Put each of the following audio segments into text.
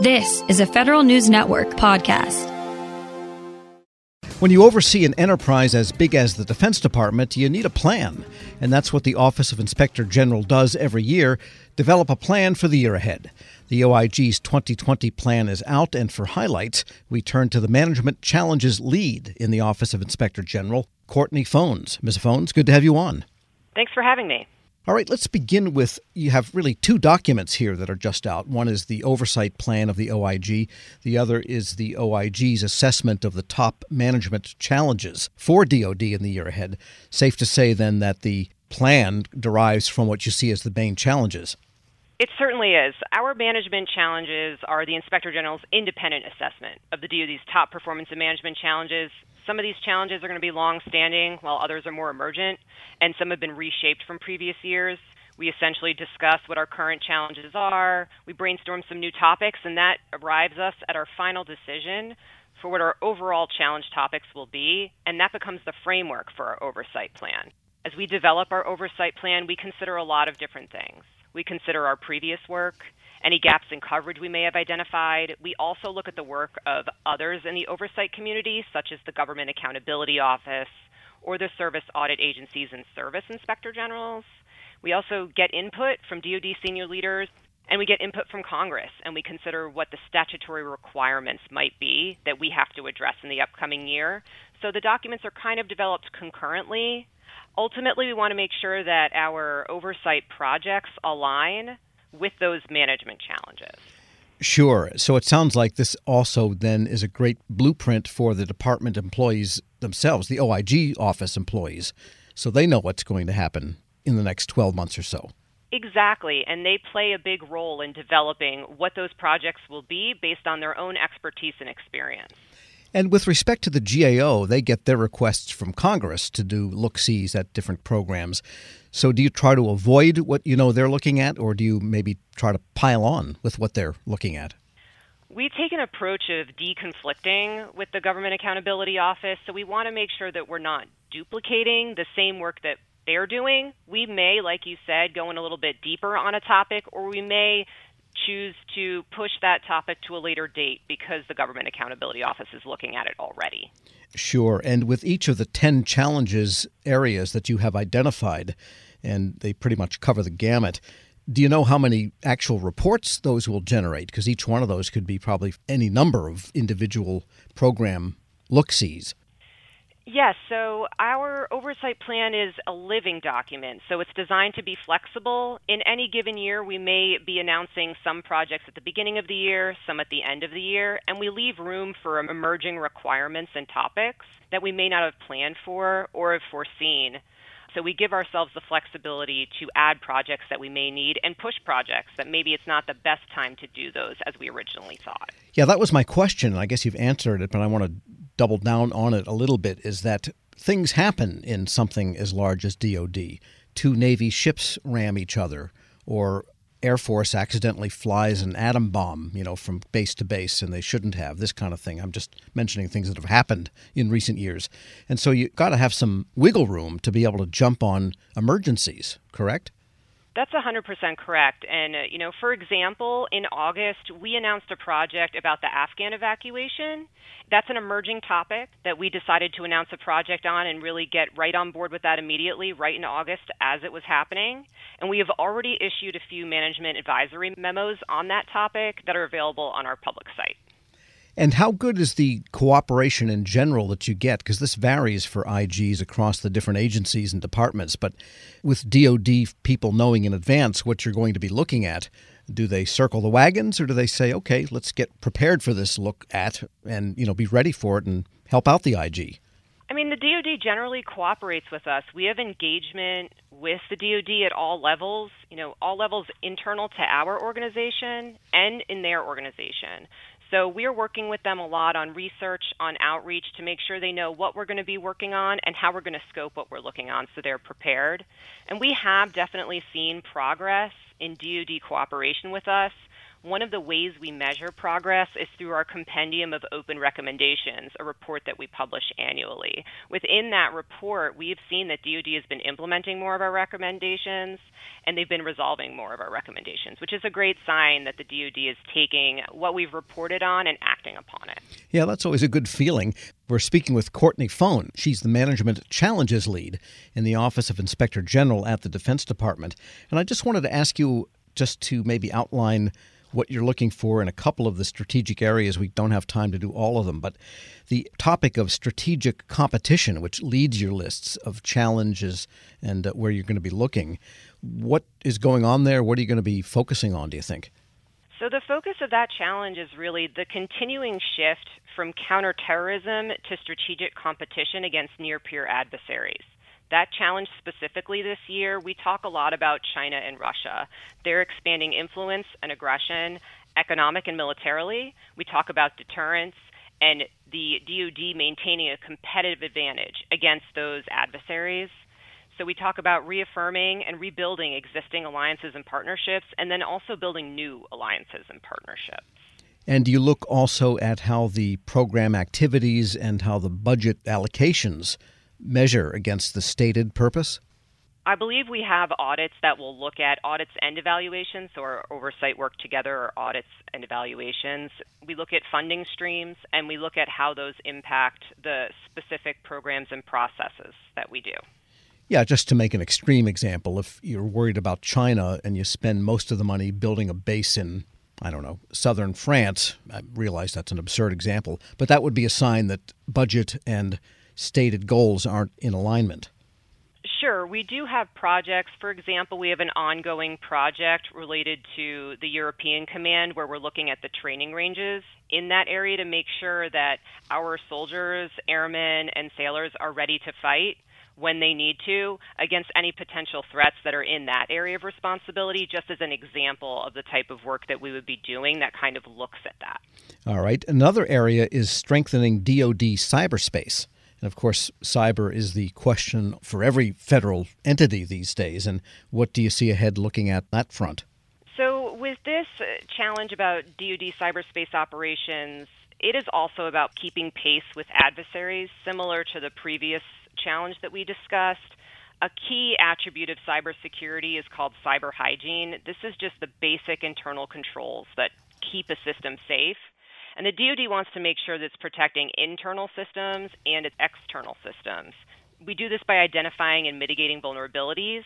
This is a Federal News Network podcast. When you oversee an enterprise as big as the Defense Department, you need a plan. And that's what the Office of Inspector General does every year develop a plan for the year ahead. The OIG's 2020 plan is out, and for highlights, we turn to the Management Challenges lead in the Office of Inspector General, Courtney Phones. Ms. Phones, good to have you on. Thanks for having me. All right, let's begin with you have really two documents here that are just out. One is the oversight plan of the OIG, the other is the OIG's assessment of the top management challenges for DoD in the year ahead. Safe to say then that the plan derives from what you see as the main challenges. It certainly is. Our management challenges are the Inspector General's independent assessment of the DoD's top performance and management challenges. Some of these challenges are going to be long standing, while others are more emergent, and some have been reshaped from previous years. We essentially discuss what our current challenges are, we brainstorm some new topics, and that arrives us at our final decision for what our overall challenge topics will be, and that becomes the framework for our oversight plan. As we develop our oversight plan, we consider a lot of different things. We consider our previous work, any gaps in coverage we may have identified. We also look at the work of others in the oversight community, such as the Government Accountability Office or the service audit agencies and service inspector generals. We also get input from DoD senior leaders and we get input from Congress and we consider what the statutory requirements might be that we have to address in the upcoming year. So the documents are kind of developed concurrently ultimately, we want to make sure that our oversight projects align with those management challenges. Sure. So it sounds like this also then is a great blueprint for the department employees themselves, the OIG office employees, so they know what's going to happen in the next 12 months or so. Exactly, and they play a big role in developing what those projects will be based on their own expertise and experience. And with respect to the GAO, they get their requests from Congress to do look sees at different programs. So do you try to avoid what you know they're looking at, or do you maybe try to pile on with what they're looking at? We take an approach of deconflicting with the Government Accountability Office, so we want to make sure that we're not duplicating the same work that they're doing. We may, like you said, go in a little bit deeper on a topic, or we may choose to push that topic to a later date because the Government Accountability Office is looking at it already. Sure. And with each of the 10 challenges areas that you have identified, and they pretty much cover the gamut, do you know how many actual reports those will generate? Because each one of those could be probably any number of individual program look sees. Yes, so our oversight plan is a living document, so it's designed to be flexible. In any given year, we may be announcing some projects at the beginning of the year, some at the end of the year, and we leave room for emerging requirements and topics that we may not have planned for or have foreseen. So we give ourselves the flexibility to add projects that we may need and push projects that maybe it's not the best time to do those as we originally thought. Yeah, that was my question. I guess you've answered it, but I want to double down on it a little bit is that things happen in something as large as DoD. Two Navy ships ram each other, or Air Force accidentally flies an atom bomb, you know, from base to base, and they shouldn't have this kind of thing. I'm just mentioning things that have happened in recent years, and so you got to have some wiggle room to be able to jump on emergencies. Correct? That's 100% correct. And, uh, you know, for example, in August, we announced a project about the Afghan evacuation. That's an emerging topic that we decided to announce a project on and really get right on board with that immediately, right in August as it was happening. And we have already issued a few management advisory memos on that topic that are available on our public site. And how good is the cooperation in general that you get? Because this varies for IGs across the different agencies and departments. But with DoD people knowing in advance what you're going to be looking at, do they circle the wagons or do they say, okay, let's get prepared for this look at and you know be ready for it and help out the IG? I mean, the DoD generally cooperates with us. We have engagement with the DoD at all levels, you know, all levels internal to our organization and in their organization. So we're working with them a lot on research, on outreach to make sure they know what we're going to be working on and how we're going to scope what we're looking on so they're prepared. And we have definitely seen progress in DoD cooperation with us. One of the ways we measure progress is through our compendium of open recommendations, a report that we publish annually. Within that report, we have seen that DoD has been implementing more of our recommendations and they've been resolving more of our recommendations, which is a great sign that the DoD is taking what we've reported on and acting upon it. Yeah, that's always a good feeling. We're speaking with Courtney Phohn. She's the Management Challenges Lead in the Office of Inspector General at the Defense Department. And I just wanted to ask you just to maybe outline what you're looking for in a couple of the strategic areas. We don't have time to do all of them, but the topic of strategic competition, which leads your lists of challenges and uh, where you're going to be looking, what is going on there? What are you going to be focusing on, do you think? So, the focus of that challenge is really the continuing shift from counterterrorism to strategic competition against near peer adversaries that challenge specifically this year, we talk a lot about China and Russia. They're expanding influence and aggression, economic and militarily. We talk about deterrence and the DoD maintaining a competitive advantage against those adversaries. So we talk about reaffirming and rebuilding existing alliances and partnerships, and then also building new alliances and partnerships. And you look also at how the program activities and how the budget allocations measure against the stated purpose? I believe we have audits that will look at audits and evaluations, or oversight work together, or audits and evaluations. We look at funding streams and we look at how those impact the specific programs and processes that we do. Yeah, just to make an extreme example, if you're worried about China and you spend most of the money building a base in, I don't know, southern France, I realize that's an absurd example, but that would be a sign that budget and stated goals aren't in alignment? Sure. We do have projects. For example, we have an ongoing project related to the European Command where we're looking at the training ranges in that area to make sure that our soldiers, airmen, and sailors are ready to fight when they need to against any potential threats that are in that area of responsibility, just as an example of the type of work that we would be doing that kind of looks at that. All right. Another area is strengthening DoD cyberspace. And of course, cyber is the question for every federal entity these days. And what do you see ahead looking at that front? So, with this uh, challenge about DoD cyberspace operations, it is also about keeping pace with adversaries, similar to the previous challenge that we discussed. A key attribute of cybersecurity is called cyber hygiene. This is just the basic internal controls that keep a system safe. And the DoD wants to make sure that it's protecting internal systems and its external systems. We do this by identifying and mitigating vulnerabilities.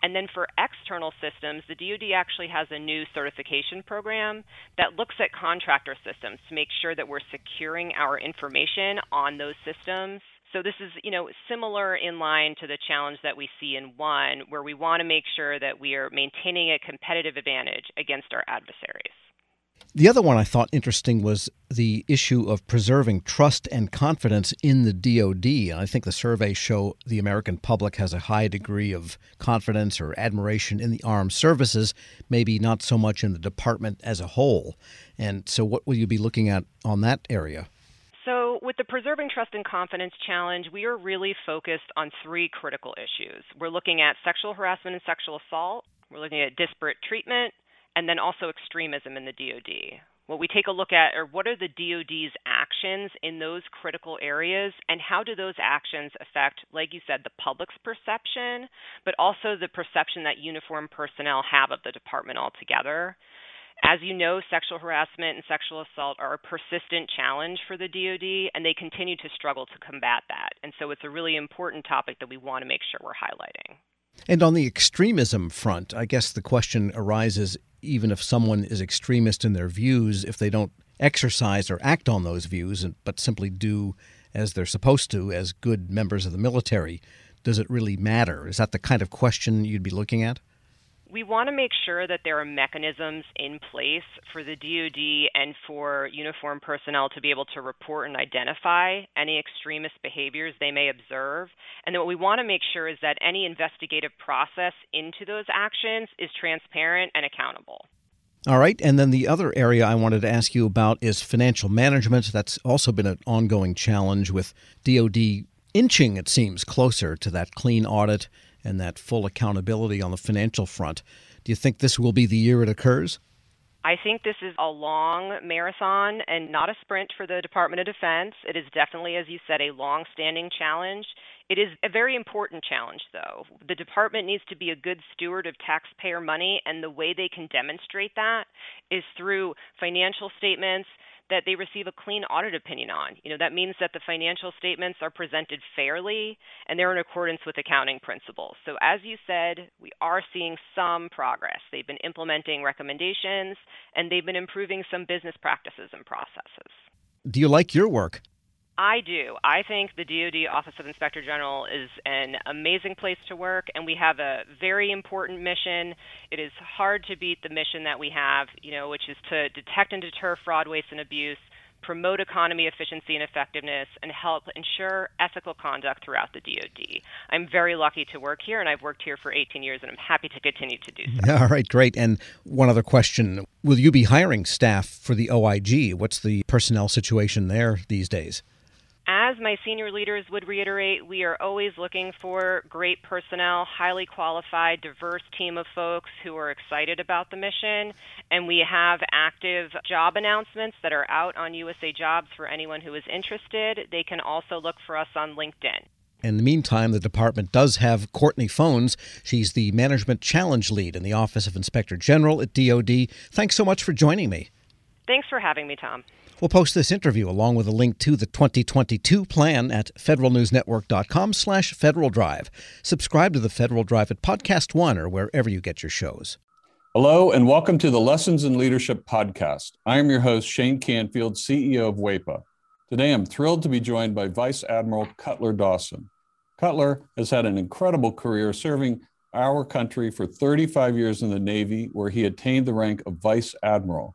And then for external systems, the DoD actually has a new certification program that looks at contractor systems to make sure that we're securing our information on those systems. So this is, you know, similar in line to the challenge that we see in one, where we want to make sure that we are maintaining a competitive advantage against our adversaries. The other one I thought interesting was the issue of preserving trust and confidence in the DoD. And I think the surveys show the American public has a high degree of confidence or admiration in the armed services, maybe not so much in the department as a whole. And so, what will you be looking at on that area? So, with the Preserving Trust and Confidence Challenge, we are really focused on three critical issues. We're looking at sexual harassment and sexual assault, we're looking at disparate treatment, and then also extremism in the DoD. What we take a look at are what are the DoD's actions in those critical areas, and how do those actions affect, like you said, the public's perception, but also the perception that uniformed personnel have of the department altogether. As you know, sexual harassment and sexual assault are a persistent challenge for the DoD, and they continue to struggle to combat that. And so it's a really important topic that we want to make sure we're highlighting. And on the extremism front, I guess the question arises even if someone is extremist in their views, if they don't exercise or act on those views, and, but simply do as they're supposed to as good members of the military, does it really matter? Is that the kind of question you'd be looking at? We want to make sure that there are mechanisms in place for the DoD and for uniformed personnel to be able to report and identify any extremist behaviors they may observe. And then what we want to make sure is that any investigative process into those actions is transparent and accountable. All right. And then the other area I wanted to ask you about is financial management. That's also been an ongoing challenge with DoD inching, it seems, closer to that clean audit and that full accountability on the financial front. Do you think this will be the year it occurs? I think this is a long marathon and not a sprint for the Department of Defense. It is definitely, as you said, a long standing challenge. It is a very important challenge, though. The department needs to be a good steward of taxpayer money, and the way they can demonstrate that is through financial statements that they receive a clean audit opinion on. You know, that means that the financial statements are presented fairly and they're in accordance with accounting principles. So as you said, we are seeing some progress. They've been implementing recommendations and they've been improving some business practices and processes. Do you like your work? I do. I think the DoD Office of Inspector General is an amazing place to work, and we have a very important mission. It is hard to beat the mission that we have, you know, which is to detect and deter fraud, waste, and abuse, promote economy efficiency and effectiveness, and help ensure ethical conduct throughout the DoD. I'm very lucky to work here, and I've worked here for 18 years, and I'm happy to continue to do so. All right, great. And one other question Will you be hiring staff for the OIG? What's the personnel situation there these days? As my senior leaders would reiterate, we are always looking for great personnel, highly qualified, diverse team of folks who are excited about the mission. And we have active job announcements that are out on USA Jobs for anyone who is interested. They can also look for us on LinkedIn. In the meantime, the department does have Courtney Phones. She's the Management Challenge Lead in the Office of Inspector General at DoD. Thanks so much for joining me. Thanks for having me, Tom. We'll post this interview along with a link to the 2022 plan at federalnewsnetwork.com slash Federal Drive. Subscribe to the Federal Drive at Podcast One or wherever you get your shows. Hello, and welcome to the Lessons in Leadership podcast. I am your host, Shane Canfield, CEO of WAEPA. Today, I'm thrilled to be joined by Vice Admiral Cutler Dawson. Cutler has had an incredible career serving our country for 35 years in the Navy, where he attained the rank of Vice Admiral.